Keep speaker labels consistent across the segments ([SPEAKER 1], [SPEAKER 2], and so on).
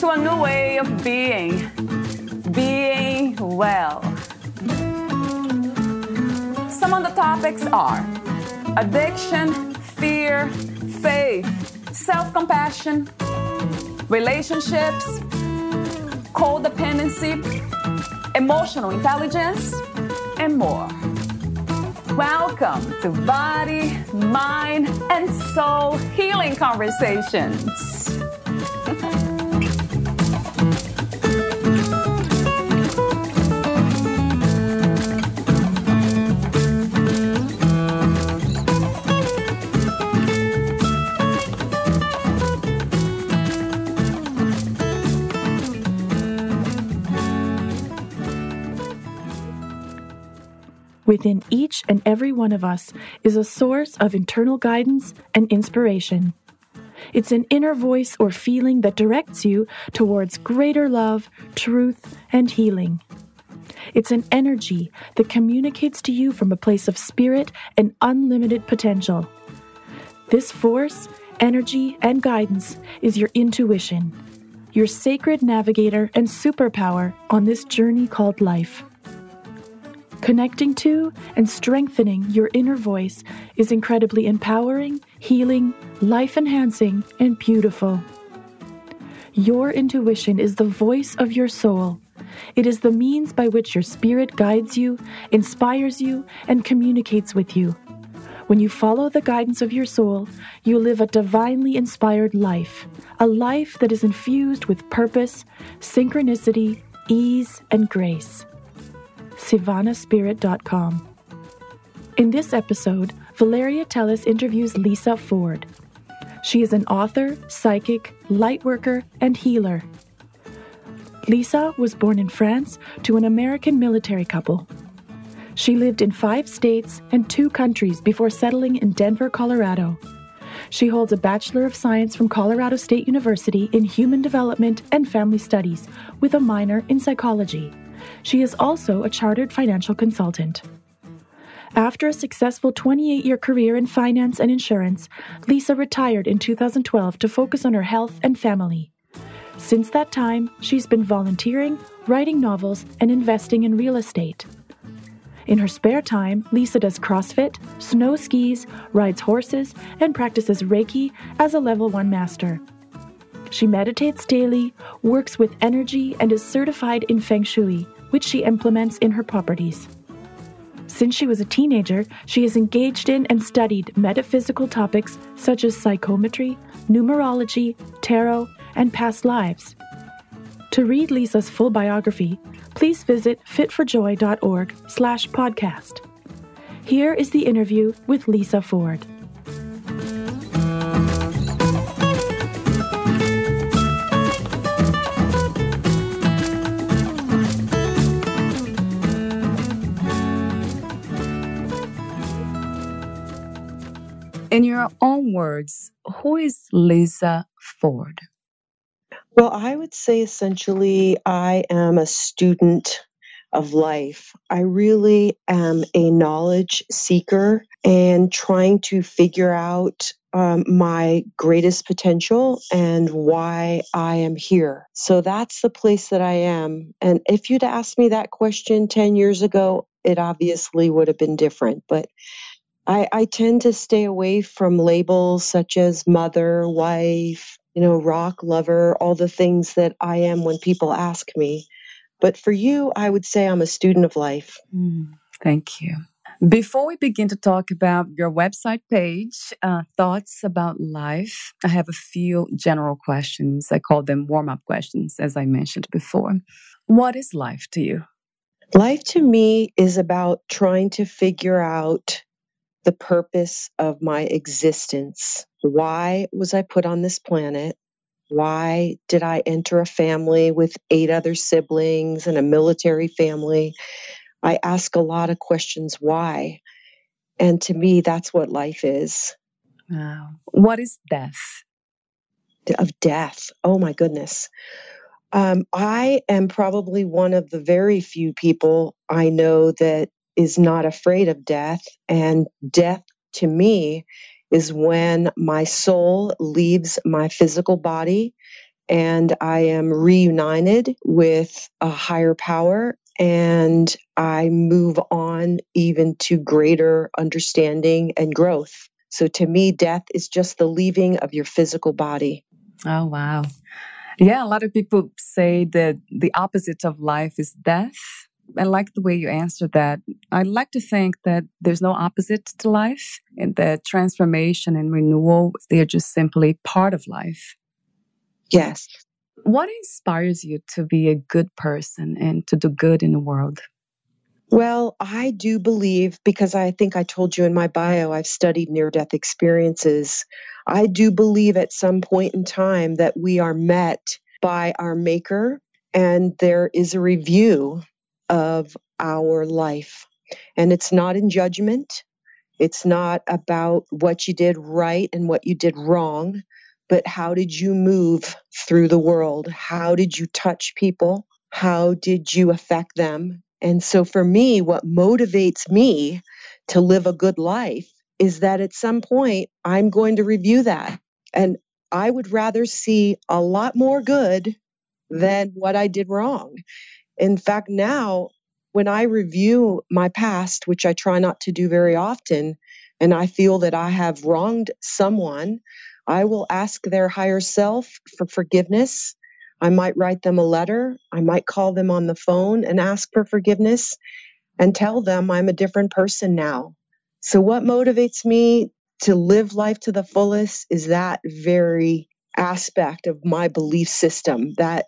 [SPEAKER 1] to a new way of being, being well. Some of the topics are addiction, fear, faith, self compassion, relationships, codependency, emotional intelligence, and more. Welcome to Body, Mind, and Soul Healing Conversations.
[SPEAKER 2] Within each and every one of us is a source of internal guidance and inspiration. It's an inner voice or feeling that directs you towards greater love, truth, and healing. It's an energy that communicates to you from a place of spirit and unlimited potential. This force, energy, and guidance is your intuition, your sacred navigator and superpower on this journey called life. Connecting to and strengthening your inner voice is incredibly empowering, healing, life enhancing, and beautiful. Your intuition is the voice of your soul. It is the means by which your spirit guides you, inspires you, and communicates with you. When you follow the guidance of your soul, you live a divinely inspired life, a life that is infused with purpose, synchronicity, ease, and grace. SivanaSpirit.com. In this episode, Valeria Teles interviews Lisa Ford. She is an author, psychic, light worker, and healer. Lisa was born in France to an American military couple. She lived in five states and two countries before settling in Denver, Colorado. She holds a Bachelor of Science from Colorado State University in Human Development and Family Studies with a minor in psychology. She is also a chartered financial consultant. After a successful 28 year career in finance and insurance, Lisa retired in 2012 to focus on her health and family. Since that time, she's been volunteering, writing novels, and investing in real estate. In her spare time, Lisa does CrossFit, snow skis, rides horses, and practices Reiki as a level 1 master. She meditates daily, works with energy, and is certified in Feng Shui, which she implements in her properties. Since she was a teenager, she has engaged in and studied metaphysical topics such as psychometry, numerology, tarot, and past lives. To read Lisa's full biography, please visit fitforjoy.org slash podcast. Here is the interview with Lisa Ford.
[SPEAKER 1] In your own words, who is Lisa Ford?
[SPEAKER 3] Well, I would say essentially I am a student of life. I really am a knowledge seeker and trying to figure out um, my greatest potential and why I am here. So that's the place that I am. And if you'd asked me that question 10 years ago, it obviously would have been different. But I, I tend to stay away from labels such as mother, wife, you know, rock lover, all the things that I am when people ask me. But for you, I would say I'm a student of life.
[SPEAKER 1] Mm, thank you. Before we begin to talk about your website page, uh, thoughts about life, I have a few general questions. I call them warm up questions, as I mentioned before. What is life to you?
[SPEAKER 3] Life to me is about trying to figure out the purpose of my existence. Why was I put on this planet? Why did I enter a family with eight other siblings and a military family? I ask a lot of questions why. And to me, that's what life is.
[SPEAKER 1] Wow. What is death?
[SPEAKER 3] Of death. Oh my goodness. Um, I am probably one of the very few people I know that is not afraid of death. And death to me is when my soul leaves my physical body and I am reunited with a higher power and I move on even to greater understanding and growth. So to me, death is just the leaving of your physical body.
[SPEAKER 1] Oh, wow. Yeah, a lot of people say that the opposite of life is death. I like the way you answered that. I like to think that there's no opposite to life and that transformation and renewal, they're just simply part of life.
[SPEAKER 3] Yes.
[SPEAKER 1] What inspires you to be a good person and to do good in the world?
[SPEAKER 3] Well, I do believe, because I think I told you in my bio, I've studied near death experiences. I do believe at some point in time that we are met by our Maker and there is a review of our life. And it's not in judgment, it's not about what you did right and what you did wrong, but how did you move through the world? How did you touch people? How did you affect them? And so for me, what motivates me to live a good life is that at some point I'm going to review that. And I would rather see a lot more good than what I did wrong. In fact, now when I review my past, which I try not to do very often, and I feel that I have wronged someone, I will ask their higher self for forgiveness. I might write them a letter. I might call them on the phone and ask for forgiveness and tell them I'm a different person now. So, what motivates me to live life to the fullest is that very aspect of my belief system that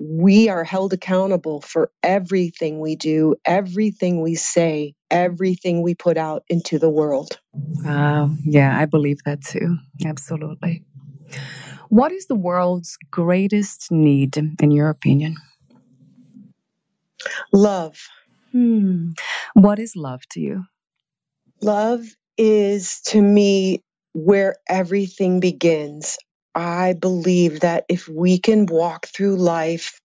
[SPEAKER 3] we are held accountable for everything we do, everything we say, everything we put out into the world.
[SPEAKER 1] Wow. Yeah, I believe that too. Absolutely. What is the world's greatest need, in your opinion?
[SPEAKER 3] Love.
[SPEAKER 1] Hmm. What is love to you?
[SPEAKER 3] Love is to me where everything begins. I believe that if we can walk through life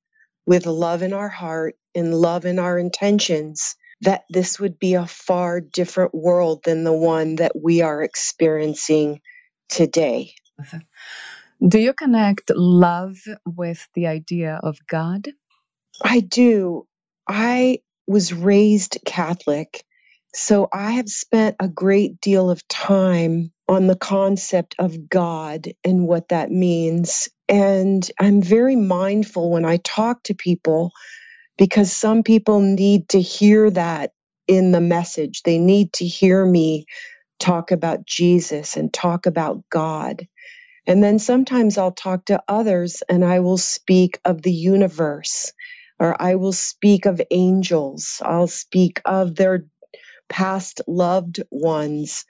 [SPEAKER 3] with love in our heart and love in our intentions, that this would be a far different world than the one that we are experiencing today.
[SPEAKER 1] Do you connect love with the idea of God?
[SPEAKER 3] I do. I was raised Catholic, so I have spent a great deal of time on the concept of God and what that means. And I'm very mindful when I talk to people because some people need to hear that in the message. They need to hear me talk about Jesus and talk about God. And then sometimes I'll talk to others and I will speak of the universe or I will speak of angels. I'll speak of their past loved ones.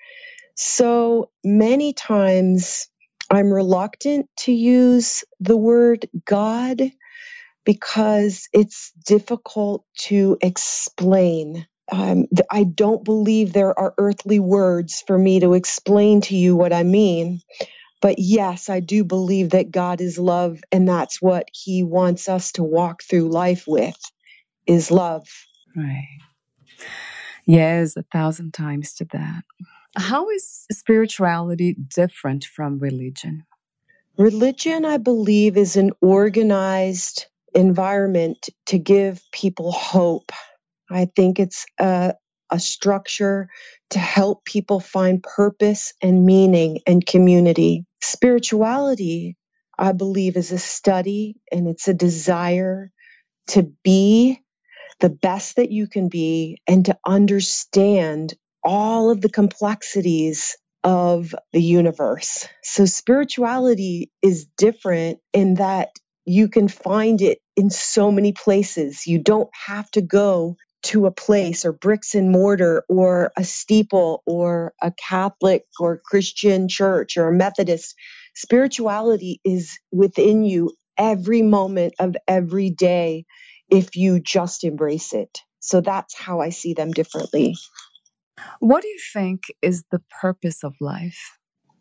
[SPEAKER 3] So many times I'm reluctant to use the word God because it's difficult to explain. Um, I don't believe there are earthly words for me to explain to you what I mean. But yes, I do believe that God is love, and that's what He wants us to walk through life with is love.
[SPEAKER 1] Right. Yes, a thousand times to that. How is spirituality different from religion?
[SPEAKER 3] Religion, I believe, is an organized environment to give people hope. I think it's a, a structure to help people find purpose and meaning and community. Spirituality, I believe, is a study and it's a desire to be the best that you can be and to understand all of the complexities of the universe. So spirituality is different in that you can find it in so many places. You don't have to go to a place or bricks and mortar or a steeple or a Catholic or Christian church or a Methodist Spirituality is within you every moment of every day if you just embrace it. So that's how I see them differently.
[SPEAKER 1] What do you think is the purpose of life?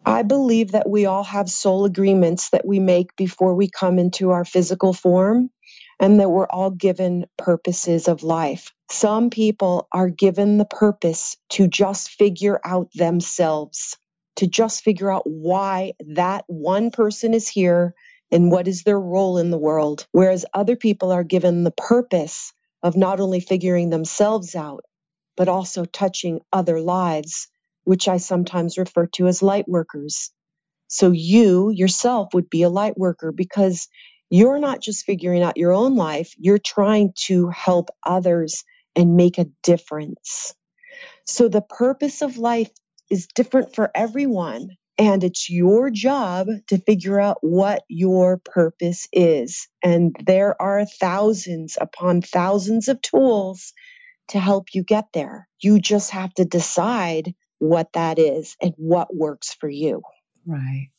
[SPEAKER 3] I believe that we all have soul agreements that we make before we come into our physical form, and that we're all given purposes of life. Some people are given the purpose to just figure out themselves, to just figure out why that one person is here and what is their role in the world. Whereas other people are given the purpose of not only figuring themselves out, but also touching other lives which I sometimes refer to as light workers. So you yourself would be a light worker because you're not just figuring out your own life, you're trying to help others and make a difference. So the purpose of life is different for everyone. And it's your job to figure out what your purpose is. And there are thousands upon thousands of tools to help you get there. You just have to decide what that is and what works for you.
[SPEAKER 1] Right.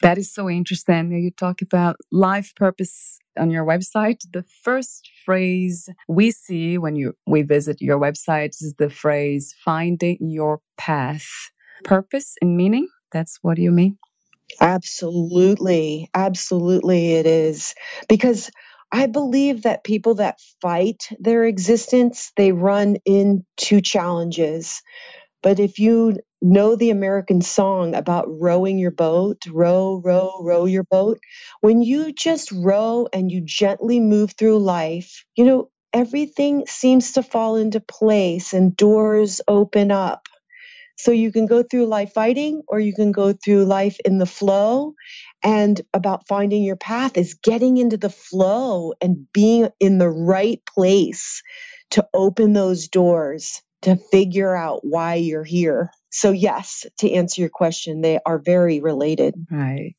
[SPEAKER 1] That is so interesting. You talk about life purpose on your website. The first phrase we see when you we visit your website is the phrase finding your path. Purpose and meaning. That's what you mean?
[SPEAKER 3] Absolutely. Absolutely it is. Because I believe that people that fight their existence, they run into challenges. But if you know the American song about rowing your boat, row, row, row your boat, when you just row and you gently move through life, you know, everything seems to fall into place and doors open up. So you can go through life fighting or you can go through life in the flow. And about finding your path is getting into the flow and being in the right place to open those doors to figure out why you're here. So, yes, to answer your question, they are very related.
[SPEAKER 1] Right.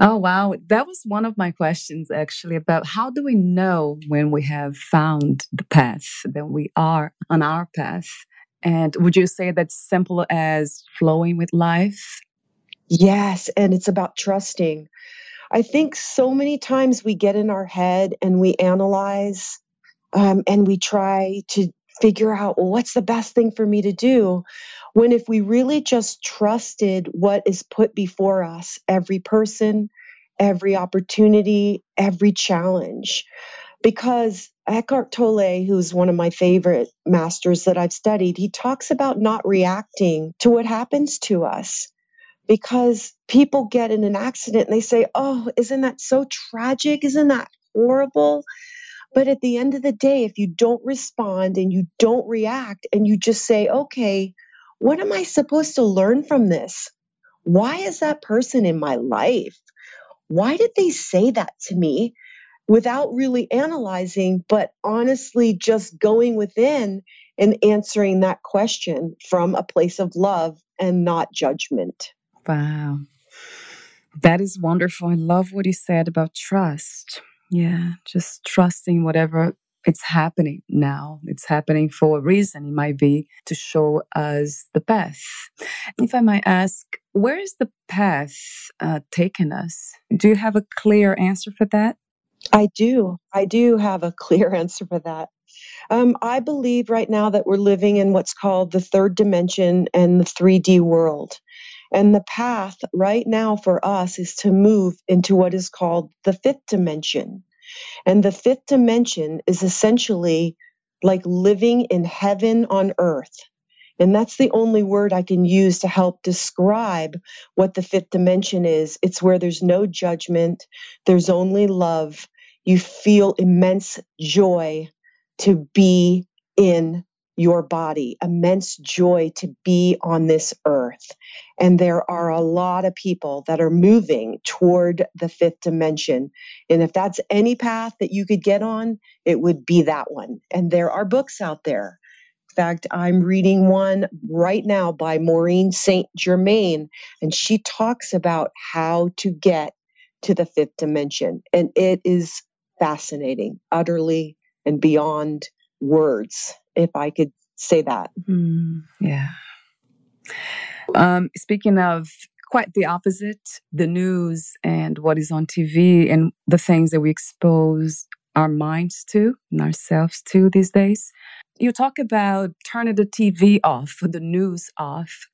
[SPEAKER 1] Oh, wow. That was one of my questions actually about how do we know when we have found the path, that we are on our path? And would you say that's simple as flowing with life?
[SPEAKER 3] Yes. And it's about trusting. I think so many times we get in our head and we analyze um, and we try to figure out well, what's the best thing for me to do when if we really just trusted what is put before us every person every opportunity every challenge because Eckhart Tolle, who's one of my favorite masters that I've studied, he talks about not reacting to what happens to us because people get in an accident and they say, Oh, isn't that so tragic? Isn't that horrible? But at the end of the day, if you don't respond and you don't react and you just say, okay, what am I supposed to learn from this? Why is that person in my life? Why did they say that to me? Without really analyzing, but honestly just going within and answering that question from a place of love and not judgment.
[SPEAKER 1] Wow. That is wonderful. I love what you said about trust. Yeah, just trusting whatever it's happening now. It's happening for a reason. It might be to show us the path. If I might ask, where is the path uh, taken us? Do you have a clear answer for that?
[SPEAKER 3] I do. I do have a clear answer for that. Um, I believe right now that we're living in what's called the third dimension and the 3D world. And the path right now for us is to move into what is called the fifth dimension. And the fifth dimension is essentially like living in heaven on earth. And that's the only word I can use to help describe what the fifth dimension is. It's where there's no judgment, there's only love. You feel immense joy to be in your body, immense joy to be on this earth. And there are a lot of people that are moving toward the fifth dimension. And if that's any path that you could get on, it would be that one. And there are books out there. Fact, I'm reading one right now by Maureen St. Germain, and she talks about how to get to the fifth dimension. And it is fascinating, utterly and beyond words if I could say that.
[SPEAKER 1] Mm, yeah. Um, speaking of quite the opposite. The news and what is on TV and the things that we expose our minds to and ourselves to these days. You talk about turning the TV off, the news off.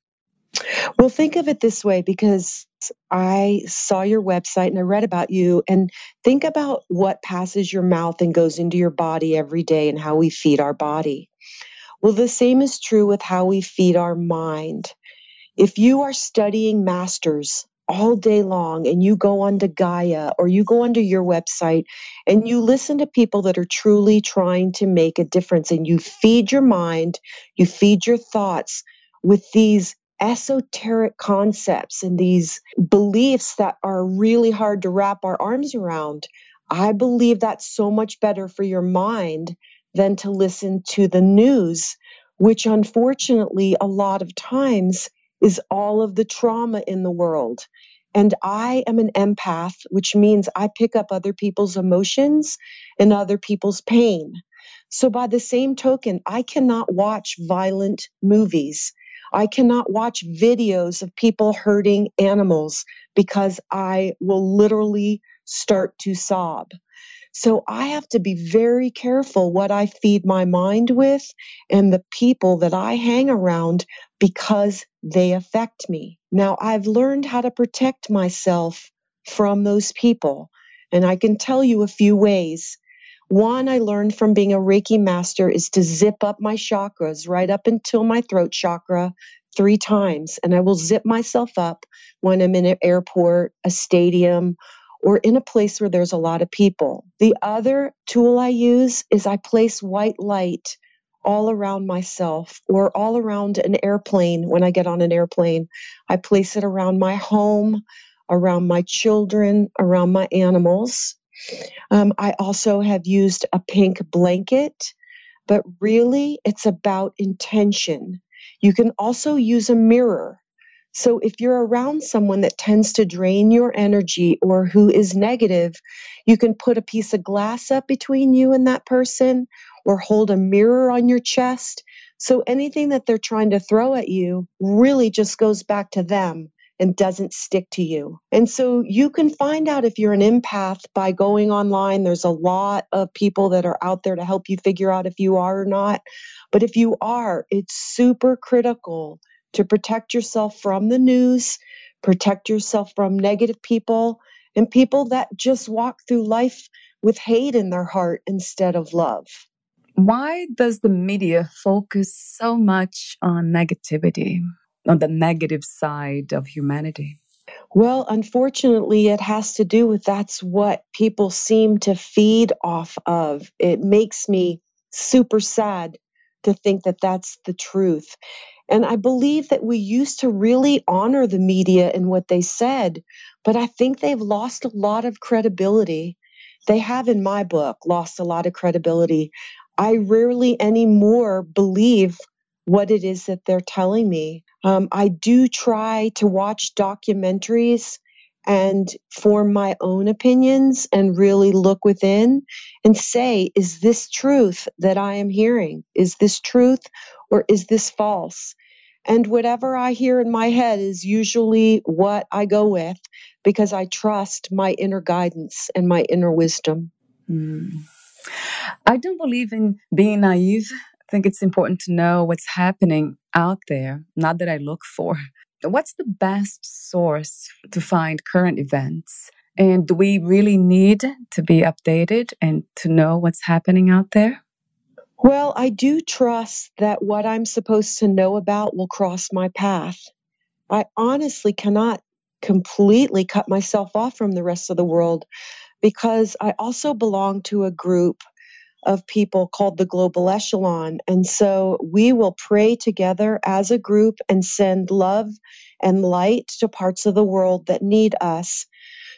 [SPEAKER 3] Well, think of it this way because I saw your website and I read about you, and think about what passes your mouth and goes into your body every day and how we feed our body. Well, the same is true with how we feed our mind. If you are studying masters all day long and you go onto Gaia or you go onto your website and you listen to people that are truly trying to make a difference and you feed your mind, you feed your thoughts with these esoteric concepts and these beliefs that are really hard to wrap our arms around. I believe that's so much better for your mind than to listen to the news, which unfortunately, a lot of times is all of the trauma in the world. And I am an empath, which means I pick up other people's emotions and other people's pain. So, by the same token, I cannot watch violent movies. I cannot watch videos of people hurting animals because I will literally start to sob. So I have to be very careful what I feed my mind with and the people that I hang around because they affect me. Now, I've learned how to protect myself from those people, and I can tell you a few ways. One, I learned from being a Reiki master is to zip up my chakras right up until my throat chakra three times. And I will zip myself up when I'm in an airport, a stadium, or in a place where there's a lot of people. The other tool I use is I place white light all around myself or all around an airplane when I get on an airplane. I place it around my home, around my children, around my animals. Um, I also have used a pink blanket, but really it's about intention. You can also use a mirror. So if you're around someone that tends to drain your energy or who is negative, you can put a piece of glass up between you and that person or hold a mirror on your chest. So anything that they're trying to throw at you really just goes back to them and doesn't stick to you. And so you can find out if you're an empath by going online. There's a lot of people that are out there to help you figure out if you are or not. But if you are, it's super critical to protect yourself from the news, protect yourself from negative people, and people that just walk through life with hate in their heart instead of love.
[SPEAKER 1] Why does the media focus so much on negativity? on the negative side of humanity?
[SPEAKER 3] Well, unfortunately, it has to do with that's what people seem to feed off of. It makes me super sad to think that that's the truth. And I believe that we used to really honor the media and what they said, but I think they've lost a lot of credibility. They have, in my book, lost a lot of credibility. I rarely anymore believe what it is that they're telling me. Um, I do try to watch documentaries and form my own opinions and really look within and say, is this truth that I am hearing? Is this truth or is this false? And whatever I hear in my head is usually what I go with because I trust my inner guidance and my inner wisdom. Mm.
[SPEAKER 1] I don't believe in being naive I think it's important to know what's happening out there, not that I look for. What's the best source to find current events? And do we really need to be updated and to know what's happening out there?
[SPEAKER 3] Well, I do trust that what I'm supposed to know about will cross my path. I honestly cannot completely cut myself off from the rest of the world because I also belong to a group of people called the Global Echelon. And so we will pray together as a group and send love and light to parts of the world that need us.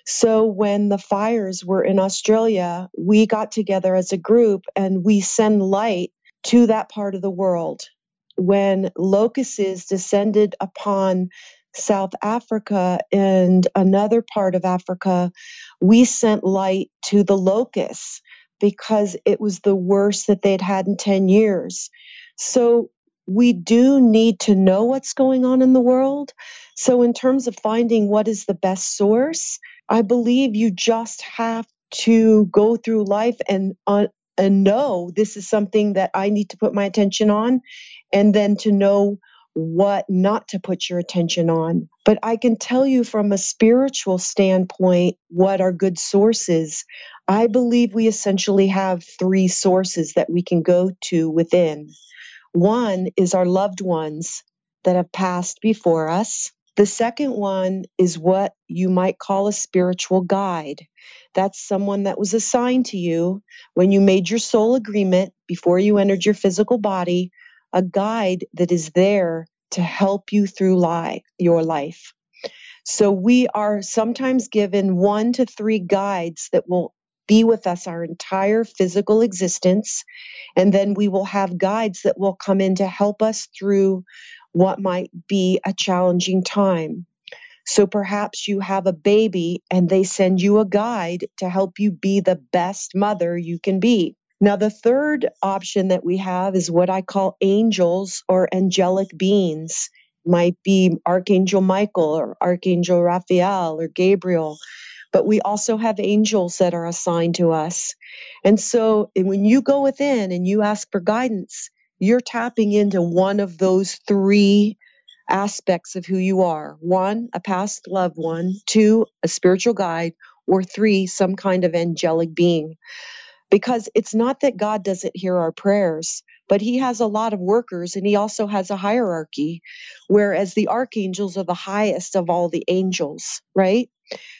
[SPEAKER 3] So when the fires were in Australia, we got together as a group and we send light to that part of the world. When locusts descended upon South Africa and another part of Africa, we sent light to the locusts because it was the worst that they'd had in 10 years. So we do need to know what's going on in the world. So, in terms of finding what is the best source, I believe you just have to go through life and uh, and know this is something that I need to put my attention on, and then to know what not to put your attention on. But I can tell you from a spiritual standpoint what are good sources. I believe we essentially have three sources that we can go to within. One is our loved ones that have passed before us. The second one is what you might call a spiritual guide. That's someone that was assigned to you when you made your soul agreement before you entered your physical body, a guide that is there to help you through life, your life. So we are sometimes given one to three guides that will be with us our entire physical existence. And then we will have guides that will come in to help us through what might be a challenging time. So perhaps you have a baby and they send you a guide to help you be the best mother you can be. Now, the third option that we have is what I call angels or angelic beings. Might be Archangel Michael or Archangel Raphael or Gabriel but we also have angels that are assigned to us. And so when you go within and you ask for guidance, you're tapping into one of those three aspects of who you are one, a past loved one, two, a spiritual guide, or three, some kind of angelic being. Because it's not that God doesn't hear our prayers, but He has a lot of workers and He also has a hierarchy, whereas the archangels are the highest of all the angels, right?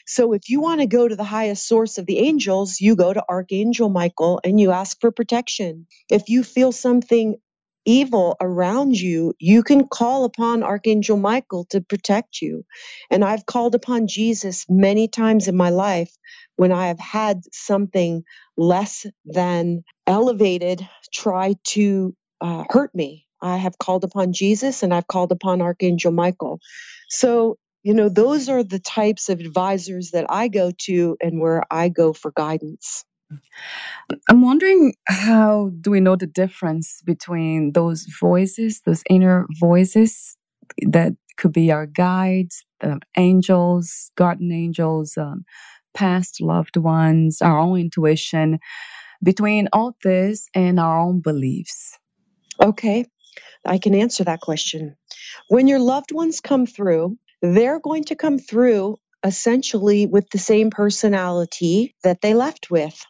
[SPEAKER 3] So if you want to go to the highest source of the angels, you go to Archangel Michael and you ask for protection. If you feel something evil around you, you can call upon Archangel Michael to protect you. And I've called upon Jesus many times in my life when I have had something less than elevated try to uh, hurt me. I have called upon Jesus and I've called upon Archangel Michael. So you know, those are the types of advisors that I go to and where I go for guidance.
[SPEAKER 1] I'm wondering how do we know the difference between those voices, those inner voices that could be our guides, uh, angels, guardian angels, um, past loved ones, our own intuition, between all this and our own beliefs?
[SPEAKER 3] Okay, I can answer that question. When your loved ones come through, they're going to come through essentially with the same personality that they left with.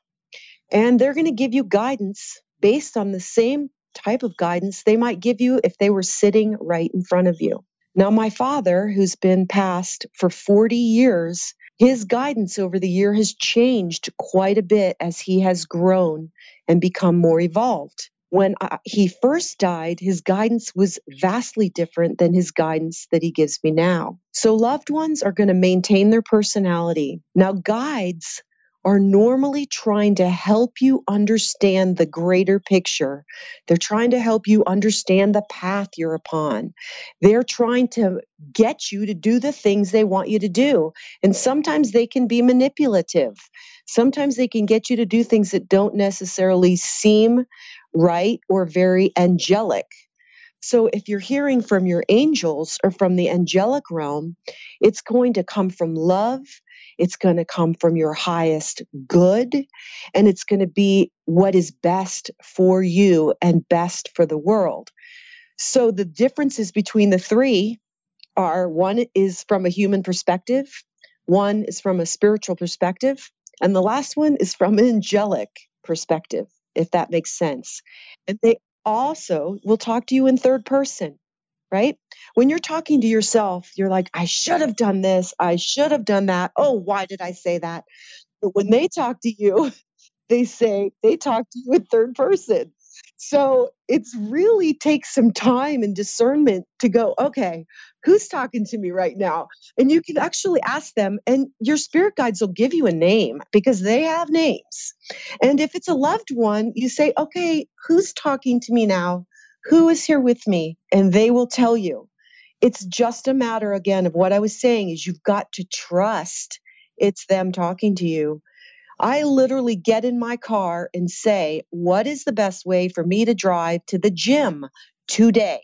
[SPEAKER 3] And they're going to give you guidance based on the same type of guidance they might give you if they were sitting right in front of you. Now, my father, who's been passed for 40 years, his guidance over the year has changed quite a bit as he has grown and become more evolved when I, he first died, his guidance was vastly different than his guidance that he gives me now. So, loved ones are going to maintain their personality. Now, guides are normally trying to help you understand the greater picture. They're trying to help you understand the path you're upon. They're trying to get you to do the things they want you to do. And sometimes they can be manipulative. Sometimes they can get you to do things that don't necessarily seem right or very angelic. So if you're hearing from your angels or from the angelic realm, it's going to come from love, it's going to come from your highest good, and it's going to be what is best for you and best for the world. So the differences between the three are one is from a human perspective, one is from a spiritual perspective, and the last one is from an angelic perspective if that makes sense. And they also will talk to you in third person, right? When you're talking to yourself, you're like, I should have done this. I should have done that. Oh, why did I say that? But when they talk to you, they say, they talk to you in third person. So it's really takes some time and discernment to go, okay, who's talking to me right now? And you can actually ask them, and your spirit guides will give you a name because they have names. And if it's a loved one, you say, okay, who's talking to me now? Who is here with me? And they will tell you. It's just a matter, again, of what I was saying is you've got to trust it's them talking to you I literally get in my car and say, What is the best way for me to drive to the gym today?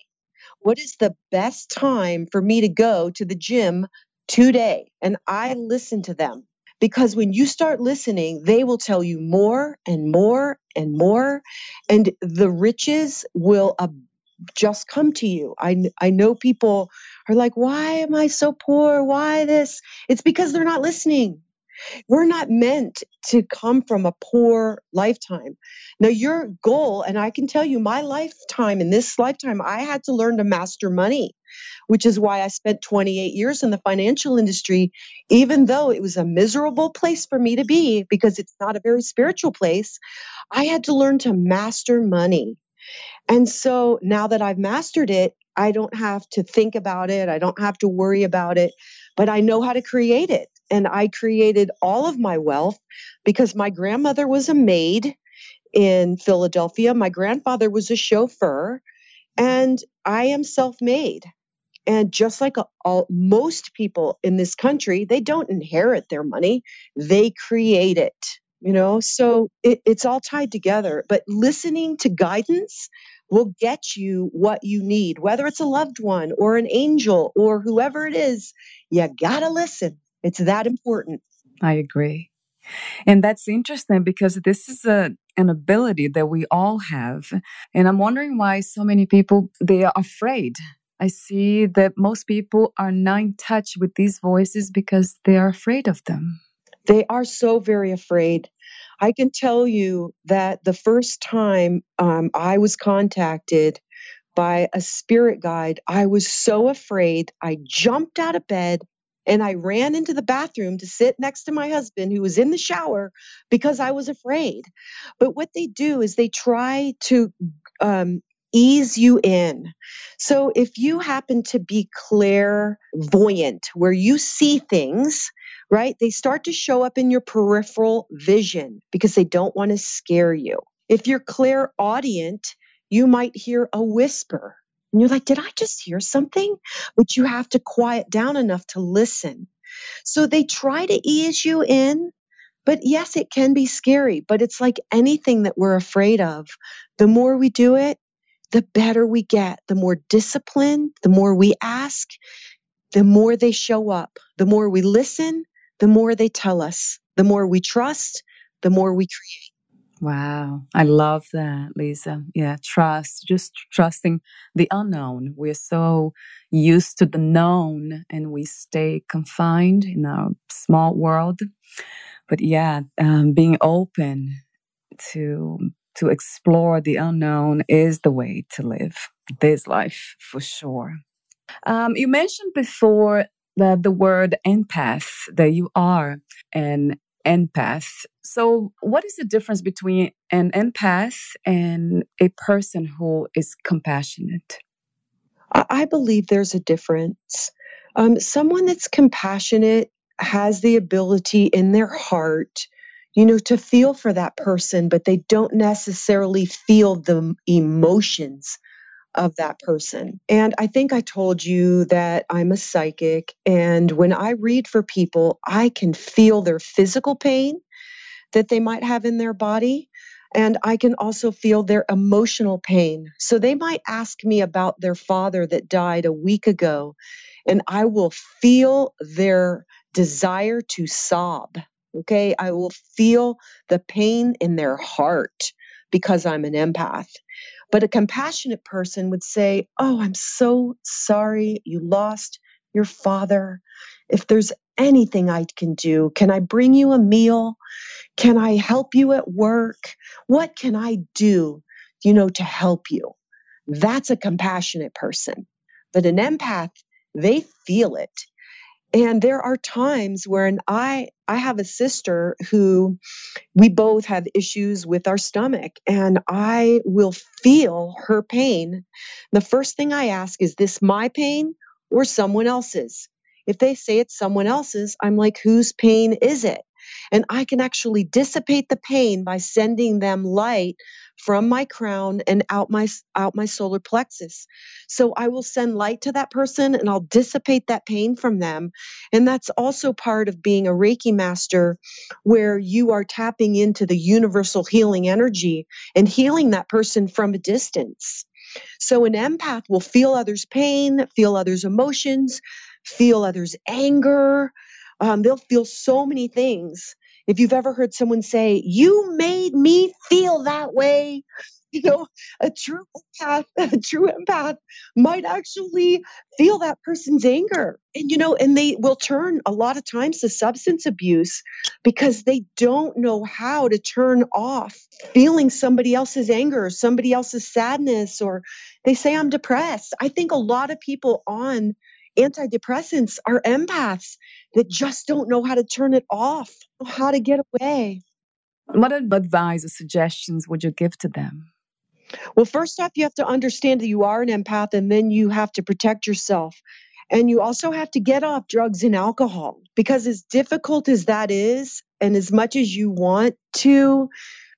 [SPEAKER 3] What is the best time for me to go to the gym today? And I listen to them because when you start listening, they will tell you more and more and more, and the riches will just come to you. I, I know people are like, why am I so poor? Why this? It's because they're not listening. We're not meant to come from a poor lifetime. Now, your goal, and I can tell you, my lifetime in this lifetime, I had to learn to master money, which is why I spent 28 years in the financial industry, even though it was a miserable place for me to be because it's not a very spiritual place. I had to learn to master money. And so now that I've mastered it, I don't have to think about it. I don't have to worry about it, but I know how to create it. And I created all of my wealth because my grandmother was a maid in Philadelphia. My grandfather was a chauffeur, and I am self made. And just like all, most people in this country, they don't inherit their money, they create it. You know, so it, it's all tied together. But listening to guidance will get you what you need, whether it's a loved one or an angel or whoever it is. You gotta listen. It's that important.
[SPEAKER 1] I agree. And that's interesting because this is a an ability that we all have. And I'm wondering why so many people they are afraid. I see that most people are not in touch with these voices because they are afraid of them.
[SPEAKER 3] They are so very afraid. I can tell you that the first time um, I was contacted by a spirit guide, I was so afraid. I jumped out of bed and I ran into the bathroom to sit next to my husband who was in the shower because I was afraid. But what they do is they try to um, ease you in. So if you happen to be clairvoyant, where you see things, right, they start to show up in your peripheral vision because they don't want to scare you. If you're clairaudient, you might hear a whisper and you're like, did I just hear something? But you have to quiet down enough to listen. So they try to ease you in. But yes, it can be scary, but it's like anything that we're afraid of. The more we do it, the better we get. The more discipline, the more we ask, the more they show up. The more we listen, the more they tell us. The more we trust, the more we create.
[SPEAKER 1] Wow. I love that, Lisa. Yeah, trust, just trusting the unknown. We're so used to the known and we stay confined in our small world. But yeah, um, being open to to explore the unknown is the way to live this life for sure. Um, you mentioned before the, the word empath that you are an empath. So, what is the difference between an empath and a person who is compassionate?
[SPEAKER 3] I believe there's a difference. Um, someone that's compassionate has the ability in their heart, you know, to feel for that person, but they don't necessarily feel the emotions of that person. And I think I told you that I'm a psychic. And when I read for people, I can feel their physical pain that they might have in their body. And I can also feel their emotional pain. So they might ask me about their father that died a week ago, and I will feel their desire to sob. Okay. I will feel the pain in their heart because I'm an empath. But a compassionate person would say, Oh, I'm so sorry you lost your father. If there's anything I can do, can I bring you a meal? Can I help you at work? What can I do, you know, to help you? That's a compassionate person. But an empath, they feel it. And there are times when I I have a sister who we both have issues with our stomach and I will feel her pain. The first thing I ask is this my pain or someone else's? If they say it's someone else's, I'm like whose pain is it? And I can actually dissipate the pain by sending them light from my crown and out my out my solar plexus. So I will send light to that person and I'll dissipate that pain from them. And that's also part of being a Reiki master where you are tapping into the universal healing energy and healing that person from a distance. So an empath will feel others' pain, feel others' emotions, feel others' anger. Um, they'll feel so many things. If you've ever heard someone say, You made me feel that way, you know, a true empath, a true empath might actually feel that person's anger. And, you know, and they will turn a lot of times to substance abuse because they don't know how to turn off feeling somebody else's anger somebody else's sadness, or they say, I'm depressed. I think a lot of people on antidepressants are empaths that just don't know how to turn it off, how to get away.
[SPEAKER 1] What advice or suggestions would you give to them?
[SPEAKER 3] Well, first off, you have to understand that you are an empath and then you have to protect yourself. And you also have to get off drugs and alcohol because, as difficult as that is, and as much as you want to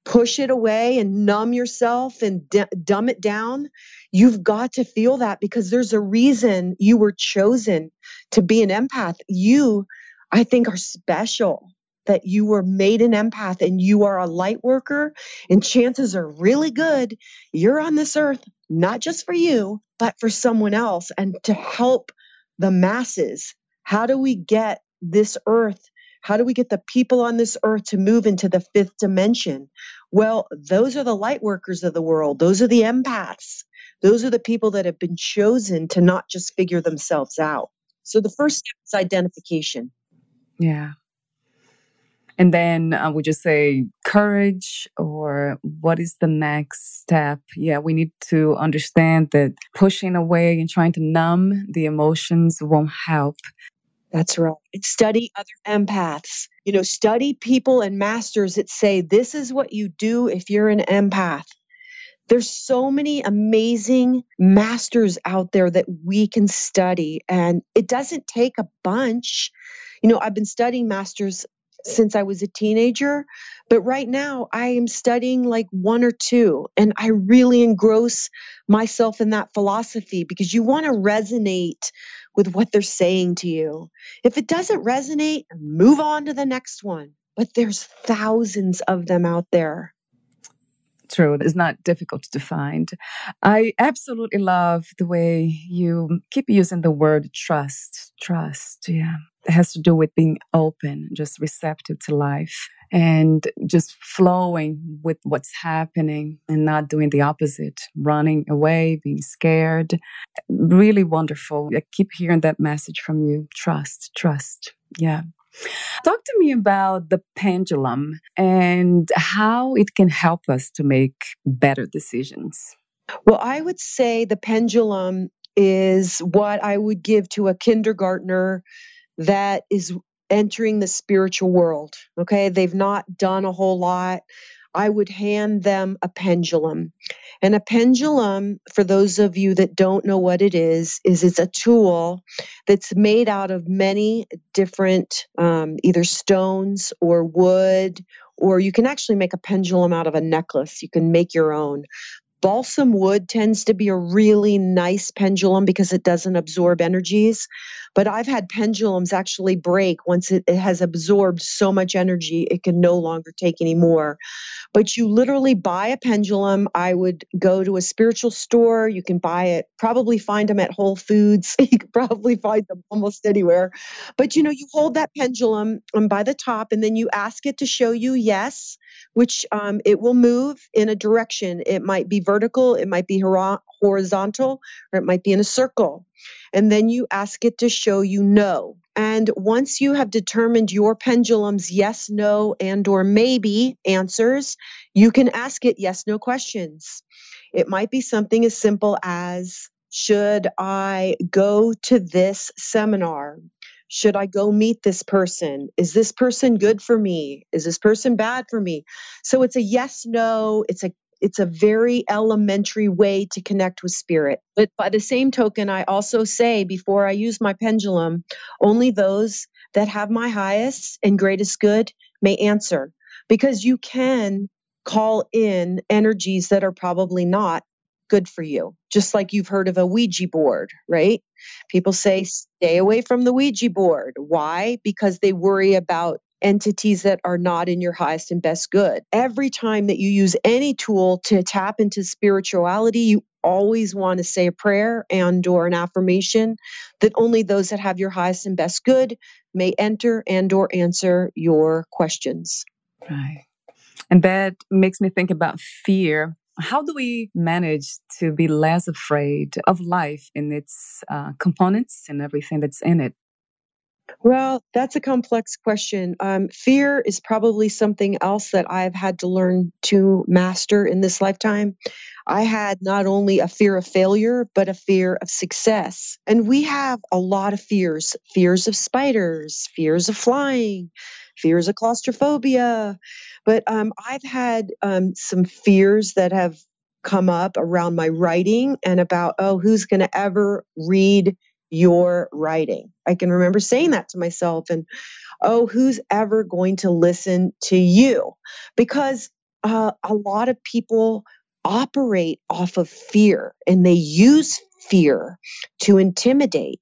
[SPEAKER 3] push it away and numb yourself and d- dumb it down, you've got to feel that because there's a reason you were chosen to be an empath. You, I think, are special that you were made an empath and you are a light worker, and chances are really good you're on this earth, not just for you, but for someone else and to help the masses. How do we get this earth? How do we get the people on this earth to move into the fifth dimension? Well, those are the light workers of the world. Those are the empaths. Those are the people that have been chosen to not just figure themselves out. So the first step is identification.
[SPEAKER 1] Yeah. And then uh, would you say courage or what is the next step? Yeah, we need to understand that pushing away and trying to numb the emotions won't help.
[SPEAKER 3] That's right. And study other empaths. You know, study people and masters that say this is what you do if you're an empath. There's so many amazing masters out there that we can study, and it doesn't take a bunch. You know, I've been studying masters since I was a teenager. But right now, I am studying like one or two, and I really engross myself in that philosophy because you want to resonate with what they're saying to you. If it doesn't resonate, move on to the next one. But there's thousands of them out there.
[SPEAKER 1] True. It's not difficult to find. I absolutely love the way you keep using the word trust. Trust. Yeah. It has to do with being open, just receptive to life and just flowing with what's happening and not doing the opposite, running away, being scared. Really wonderful. I keep hearing that message from you. Trust, trust. Yeah. Talk to me about the pendulum and how it can help us to make better decisions.
[SPEAKER 3] Well, I would say the pendulum is what I would give to a kindergartner that is entering the spiritual world. Okay. They've not done a whole lot. I would hand them a pendulum. And a pendulum, for those of you that don't know what it is, is it's a tool that's made out of many different um, either stones or wood, or you can actually make a pendulum out of a necklace. You can make your own. Balsam wood tends to be a really nice pendulum because it doesn't absorb energies. But I've had pendulums actually break once it, it, has absorbed so much energy, it can no longer take any more. But you literally buy a pendulum. I would go to a spiritual store. You can buy it, probably find them at Whole Foods. you can probably find them almost anywhere. But you know, you hold that pendulum um, by the top and then you ask it to show you yes, which um, it will move in a direction. It might be vertical, it might be horizontal, or it might be in a circle and then you ask it to show you no. And once you have determined your pendulum's yes, no, and or maybe answers, you can ask it yes, no questions. It might be something as simple as should I go to this seminar? Should I go meet this person? Is this person good for me? Is this person bad for me? So it's a yes, no, it's a it's a very elementary way to connect with spirit. But by the same token, I also say before I use my pendulum, only those that have my highest and greatest good may answer because you can call in energies that are probably not good for you. Just like you've heard of a Ouija board, right? People say stay away from the Ouija board. Why? Because they worry about entities that are not in your highest and best good. Every time that you use any tool to tap into spirituality, you always want to say a prayer and or an affirmation that only those that have your highest and best good may enter and or answer your questions.
[SPEAKER 1] Right. And that makes me think about fear. How do we manage to be less afraid of life in its uh, components and everything that's in it?
[SPEAKER 3] Well, that's a complex question. Um, fear is probably something else that I've had to learn to master in this lifetime. I had not only a fear of failure, but a fear of success. And we have a lot of fears fears of spiders, fears of flying, fears of claustrophobia. But um, I've had um, some fears that have come up around my writing and about, oh, who's going to ever read your writing? I can remember saying that to myself and, oh, who's ever going to listen to you? Because uh, a lot of people operate off of fear and they use fear to intimidate.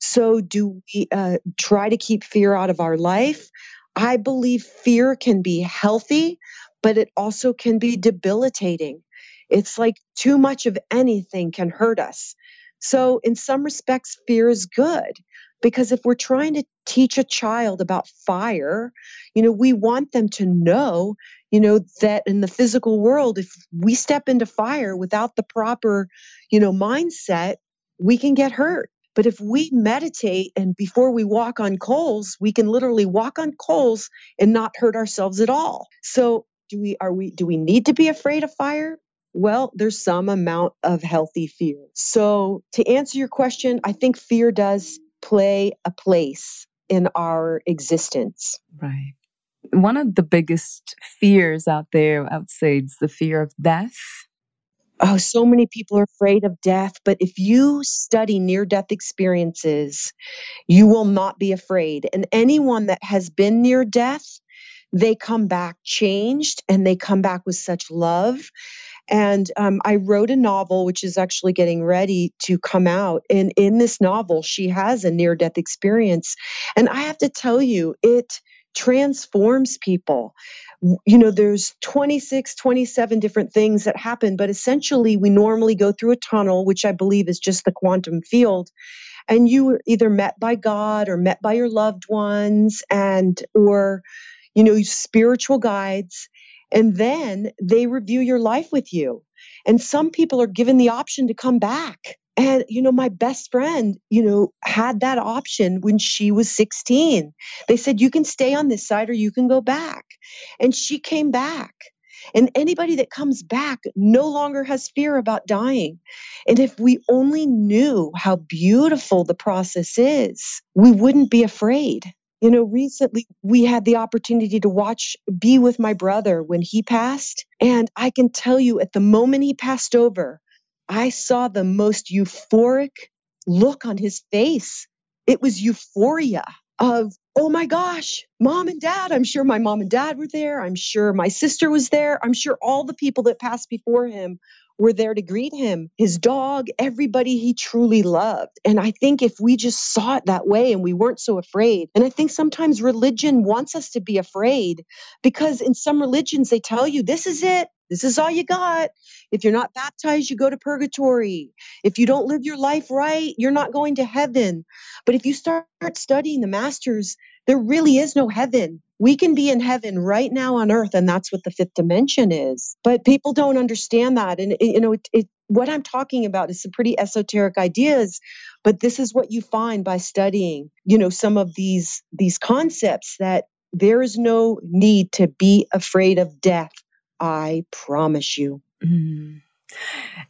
[SPEAKER 3] So, do we uh, try to keep fear out of our life? I believe fear can be healthy, but it also can be debilitating. It's like too much of anything can hurt us. So, in some respects, fear is good because if we're trying to teach a child about fire, you know, we want them to know, you know, that in the physical world, if we step into fire without the proper, you know, mindset, we can get hurt. But if we meditate and before we walk on coals, we can literally walk on coals and not hurt ourselves at all. So do we are we do we need to be afraid of fire? Well, there's some amount of healthy fear. So to answer your question, I think fear does play a place in our existence.
[SPEAKER 1] Right. One of the biggest fears out there, I would say, is the fear of death
[SPEAKER 3] oh, so many people are afraid of death. But if you study near death experiences, you will not be afraid. And anyone that has been near death, they come back changed and they come back with such love. And um, I wrote a novel, which is actually getting ready to come out. And in this novel, she has a near death experience. And I have to tell you, it transforms people you know there's 26 27 different things that happen but essentially we normally go through a tunnel which i believe is just the quantum field and you were either met by god or met by your loved ones and or you know spiritual guides and then they review your life with you and some people are given the option to come back and, you know, my best friend, you know, had that option when she was 16. They said, you can stay on this side or you can go back. And she came back. And anybody that comes back no longer has fear about dying. And if we only knew how beautiful the process is, we wouldn't be afraid. You know, recently we had the opportunity to watch Be with my brother when he passed. And I can tell you at the moment he passed over, I saw the most euphoric look on his face. It was euphoria of, oh my gosh, mom and dad. I'm sure my mom and dad were there. I'm sure my sister was there. I'm sure all the people that passed before him were there to greet him, his dog, everybody he truly loved. And I think if we just saw it that way and we weren't so afraid, and I think sometimes religion wants us to be afraid because in some religions they tell you, this is it. This is all you got. If you're not baptized, you go to purgatory. If you don't live your life right, you're not going to heaven. But if you start studying the masters, there really is no heaven. We can be in heaven right now on earth, and that's what the fifth dimension is. But people don't understand that. And, you know, it, it, what I'm talking about is some pretty esoteric ideas, but this is what you find by studying, you know, some of these these concepts that there is no need to be afraid of death I promise you. Mm.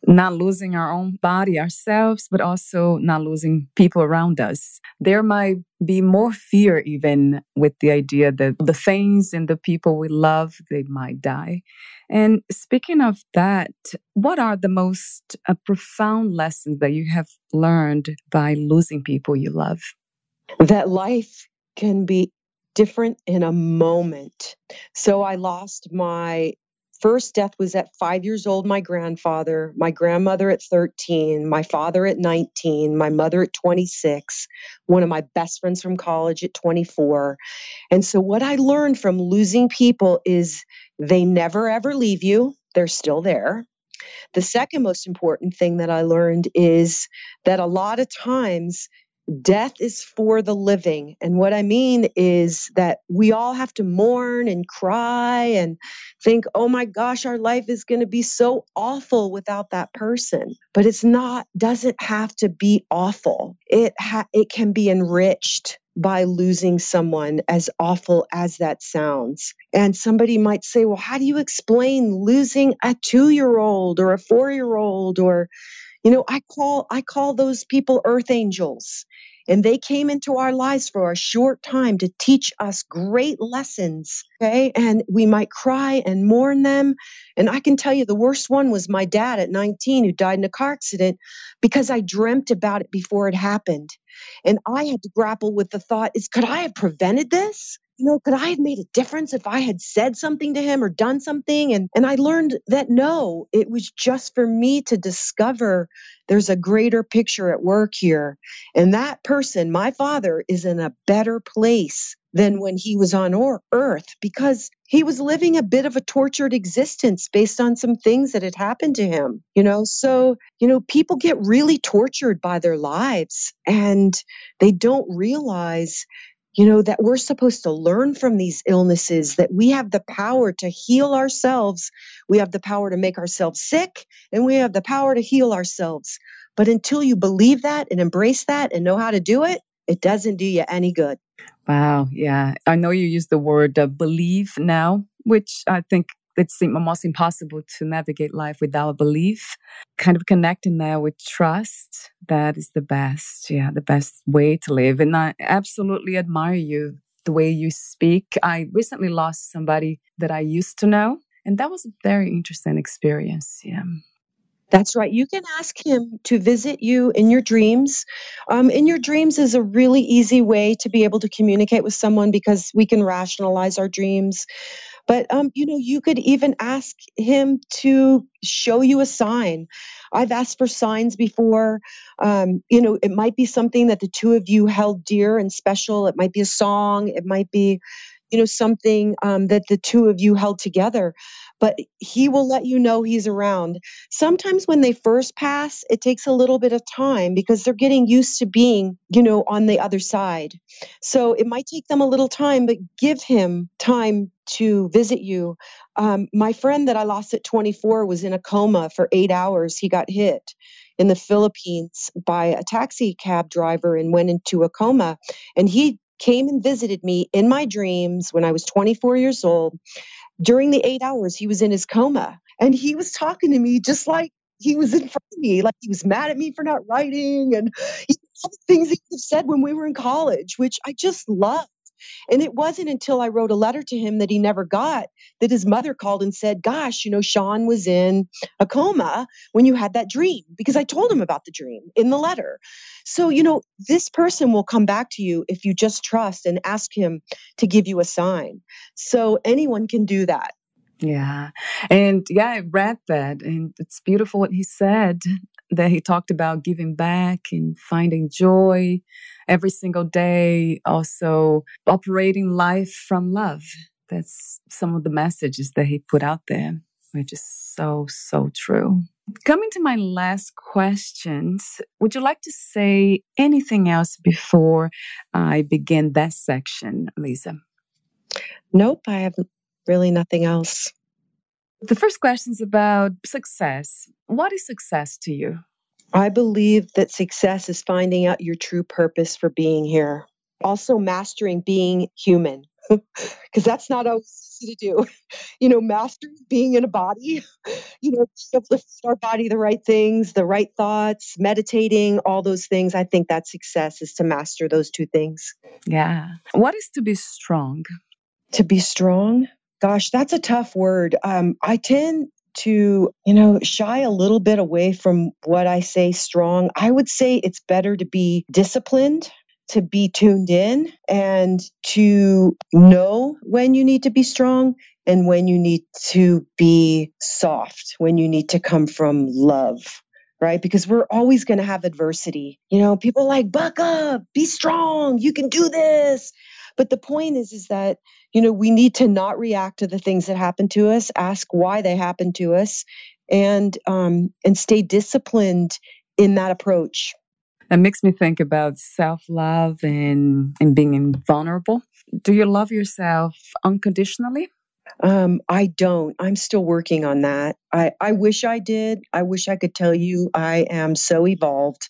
[SPEAKER 1] Not losing our own body ourselves, but also not losing people around us. There might be more fear even with the idea that the things and the people we love, they might die. And speaking of that, what are the most uh, profound lessons that you have learned by losing people you love?
[SPEAKER 3] That life can be different in a moment. So I lost my first death was at five years old, my grandfather, my grandmother at 13, my father at 19, my mother at 26, one of my best friends from college at 24. And so, what I learned from losing people is they never ever leave you, they're still there. The second most important thing that I learned is that a lot of times death is for the living. And what I mean is that we all have to mourn and cry and think, oh my gosh, our life is going to be so awful without that person. But it's not, doesn't have to be awful. It, ha- it can be enriched by losing someone, as awful as that sounds. And somebody might say, well, how do you explain losing a two year old or a four year old or you know i call i call those people earth angels and they came into our lives for a short time to teach us great lessons. Okay. And we might cry and mourn them. And I can tell you the worst one was my dad at 19 who died in a car accident because I dreamt about it before it happened. And I had to grapple with the thought is could I have prevented this? You know, could I have made a difference if I had said something to him or done something? And and I learned that no, it was just for me to discover there's a greater picture at work here. And that person, my father, is in a better place than when he was on earth because he was living a bit of a tortured existence based on some things that had happened to him you know so you know people get really tortured by their lives and they don't realize you know, that we're supposed to learn from these illnesses, that we have the power to heal ourselves. We have the power to make ourselves sick, and we have the power to heal ourselves. But until you believe that and embrace that and know how to do it, it doesn't do you any good.
[SPEAKER 1] Wow. Yeah. I know you use the word uh, believe now, which I think it's almost impossible to navigate life without belief. Kind of connecting there with trust. That is the best. Yeah, the best way to live. And I absolutely admire you, the way you speak. I recently lost somebody that I used to know, and that was a very interesting experience. Yeah.
[SPEAKER 3] That's right. You can ask him to visit you in your dreams. Um, in your dreams is a really easy way to be able to communicate with someone because we can rationalize our dreams. But um, you know, you could even ask him to show you a sign. I've asked for signs before. Um, you know, it might be something that the two of you held dear and special. It might be a song. It might be, you know, something um, that the two of you held together but he will let you know he's around. Sometimes when they first pass, it takes a little bit of time because they're getting used to being, you know, on the other side. So it might take them a little time, but give him time to visit you. Um, my friend that I lost at 24 was in a coma for eight hours. He got hit in the Philippines by a taxi cab driver and went into a coma. And he came and visited me in my dreams when I was 24 years old during the eight hours he was in his coma. And he was talking to me just like he was in front of me, like he was mad at me for not writing and all the things he said when we were in college, which I just loved. And it wasn't until I wrote a letter to him that he never got that his mother called and said, Gosh, you know, Sean was in a coma when you had that dream, because I told him about the dream in the letter. So, you know, this person will come back to you if you just trust and ask him to give you a sign. So anyone can do that.
[SPEAKER 1] Yeah. And yeah, I read that. And it's beautiful what he said that he talked about giving back and finding joy every single day, also operating life from love. That's some of the messages that he put out there, which is so, so true. Coming to my last questions, would you like to say anything else before I begin that section, Lisa?
[SPEAKER 3] Nope, I have really nothing else.
[SPEAKER 1] The first question is about success. What is success to you?
[SPEAKER 3] I believe that success is finding out your true purpose for being here. Also, mastering being human, because that's not always easy to do. You know, mastering being in a body, you know, uplift our body the right things, the right thoughts, meditating, all those things. I think that success is to master those two things.
[SPEAKER 1] Yeah. What is to be strong?
[SPEAKER 3] To be strong? Gosh, that's a tough word. Um, I tend to, you know, shy a little bit away from what I say strong. I would say it's better to be disciplined, to be tuned in, and to know when you need to be strong and when you need to be soft, when you need to come from love right? Because we're always going to have adversity. You know, people like, buck up, be strong, you can do this. But the point is, is that you know, we need to not react to the things that happen to us, ask why they happen to us, and um, and stay disciplined in that approach.
[SPEAKER 1] That makes me think about self love and and being vulnerable. Do you love yourself unconditionally?
[SPEAKER 3] Um, I don't. I'm still working on that. I, I wish I did. I wish I could tell you I am so evolved.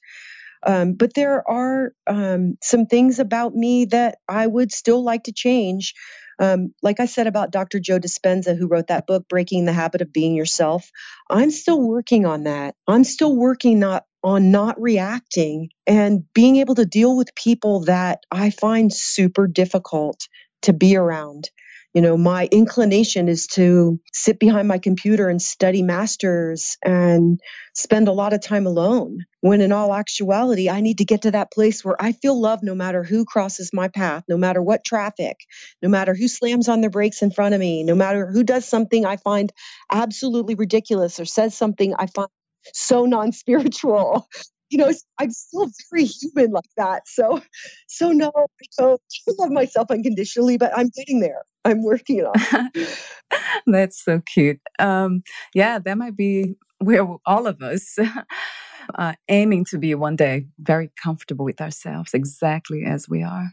[SPEAKER 3] Um, but there are um, some things about me that I would still like to change. Um, like I said about Dr. Joe Dispenza, who wrote that book, Breaking the Habit of Being Yourself, I'm still working on that. I'm still working not on not reacting and being able to deal with people that I find super difficult to be around you know my inclination is to sit behind my computer and study masters and spend a lot of time alone when in all actuality i need to get to that place where i feel love no matter who crosses my path no matter what traffic no matter who slams on their brakes in front of me no matter who does something i find absolutely ridiculous or says something i find so non-spiritual you know, I'm still very human like that. So, so no, I don't love myself unconditionally, but I'm getting there. I'm working on.
[SPEAKER 1] That's so cute. Um, yeah, that might be where all of us uh, aiming to be one day very comfortable with ourselves exactly as we are.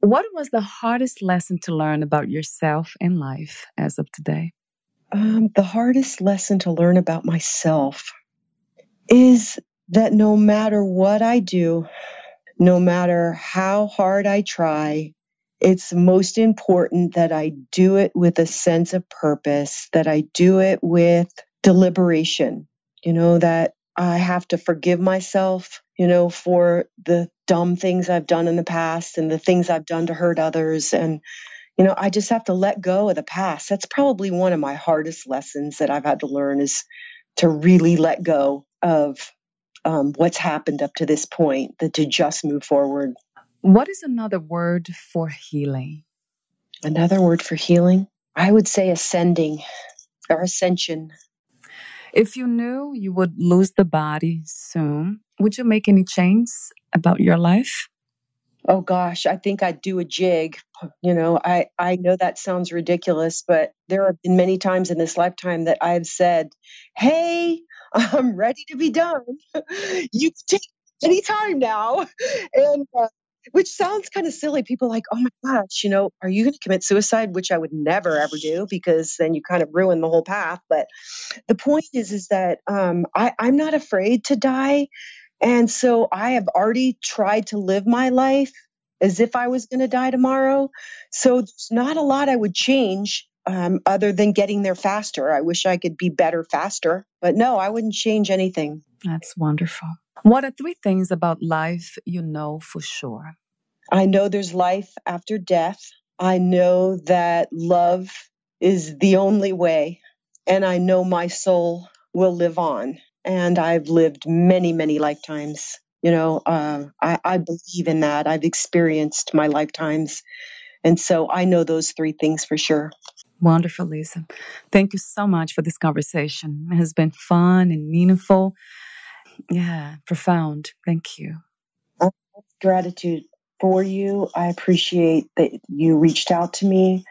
[SPEAKER 1] What was the hardest lesson to learn about yourself in life as of today?
[SPEAKER 3] Um, the hardest lesson to learn about myself is that no matter what I do, no matter how hard I try, it's most important that I do it with a sense of purpose, that I do it with deliberation, you know, that I have to forgive myself, you know, for the dumb things I've done in the past and the things I've done to hurt others. And, you know, I just have to let go of the past. That's probably one of my hardest lessons that I've had to learn is to really let go of um, what's happened up to this point, that to just move forward.
[SPEAKER 1] What is another word for healing?
[SPEAKER 3] Another word for healing? I would say ascending or ascension.
[SPEAKER 1] If you knew you would lose the body soon, would you make any change about your life?
[SPEAKER 3] Oh gosh, I think I'd do a jig. You know, I, I know that sounds ridiculous, but there have been many times in this lifetime that I've said, Hey, I'm ready to be done. you can take any time now. And uh, which sounds kind of silly. People like, oh my gosh, you know, are you going to commit suicide? Which I would never ever do because then you kind of ruin the whole path. But the point is, is that um, I, I'm not afraid to die. And so I have already tried to live my life as if I was going to die tomorrow. So there's not a lot I would change um, other than getting there faster. I wish I could be better faster, but no, I wouldn't change anything.
[SPEAKER 1] That's wonderful. What are three things about life you know for sure?
[SPEAKER 3] I know there's life after death. I know that love is the only way. And I know my soul will live on. And I've lived many, many lifetimes. You know, uh, I, I believe in that. I've experienced my lifetimes. And so I know those three things for sure.
[SPEAKER 1] Wonderful, Lisa. Thank you so much for this conversation. It has been fun and meaningful. Yeah, profound. Thank you.
[SPEAKER 3] Gratitude for you. I appreciate that you reached out to me.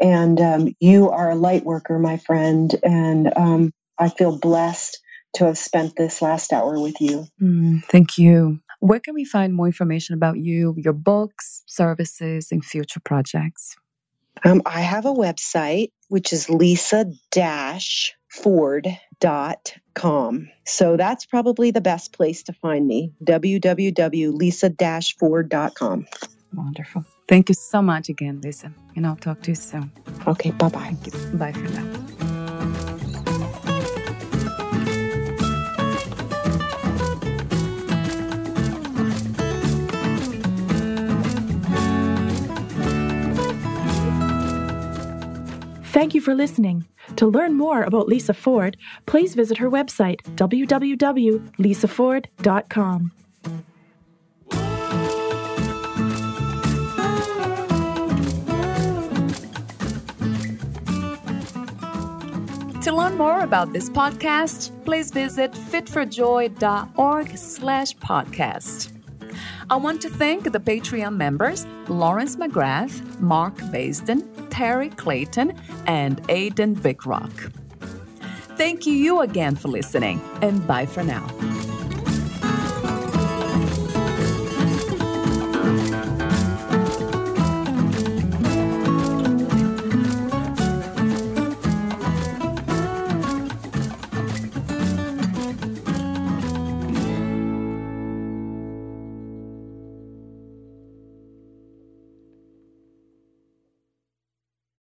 [SPEAKER 3] And um, you are a light worker, my friend. And um, I feel blessed to have spent this last hour with you.
[SPEAKER 1] Mm, thank you. Where can we find more information about you, your books, services, and future projects?
[SPEAKER 3] Um, I have a website, which is lisa ford.com. So that's probably the best place to find me www.lisa-ford.com.
[SPEAKER 1] Wonderful. Thank you so much again, Lisa. And I'll talk to you soon.
[SPEAKER 3] Okay, bye bye.
[SPEAKER 1] Bye for now.
[SPEAKER 2] Thank you for listening. To learn more about Lisa Ford, please visit her website, www.lisaford.com.
[SPEAKER 1] To learn more about this podcast, please visit fitforjoy.org slash podcast. I want to thank the Patreon members Lawrence McGrath, Mark Basden, Terry Clayton, and Aidan Vickrock. Thank you again for listening, and bye for now.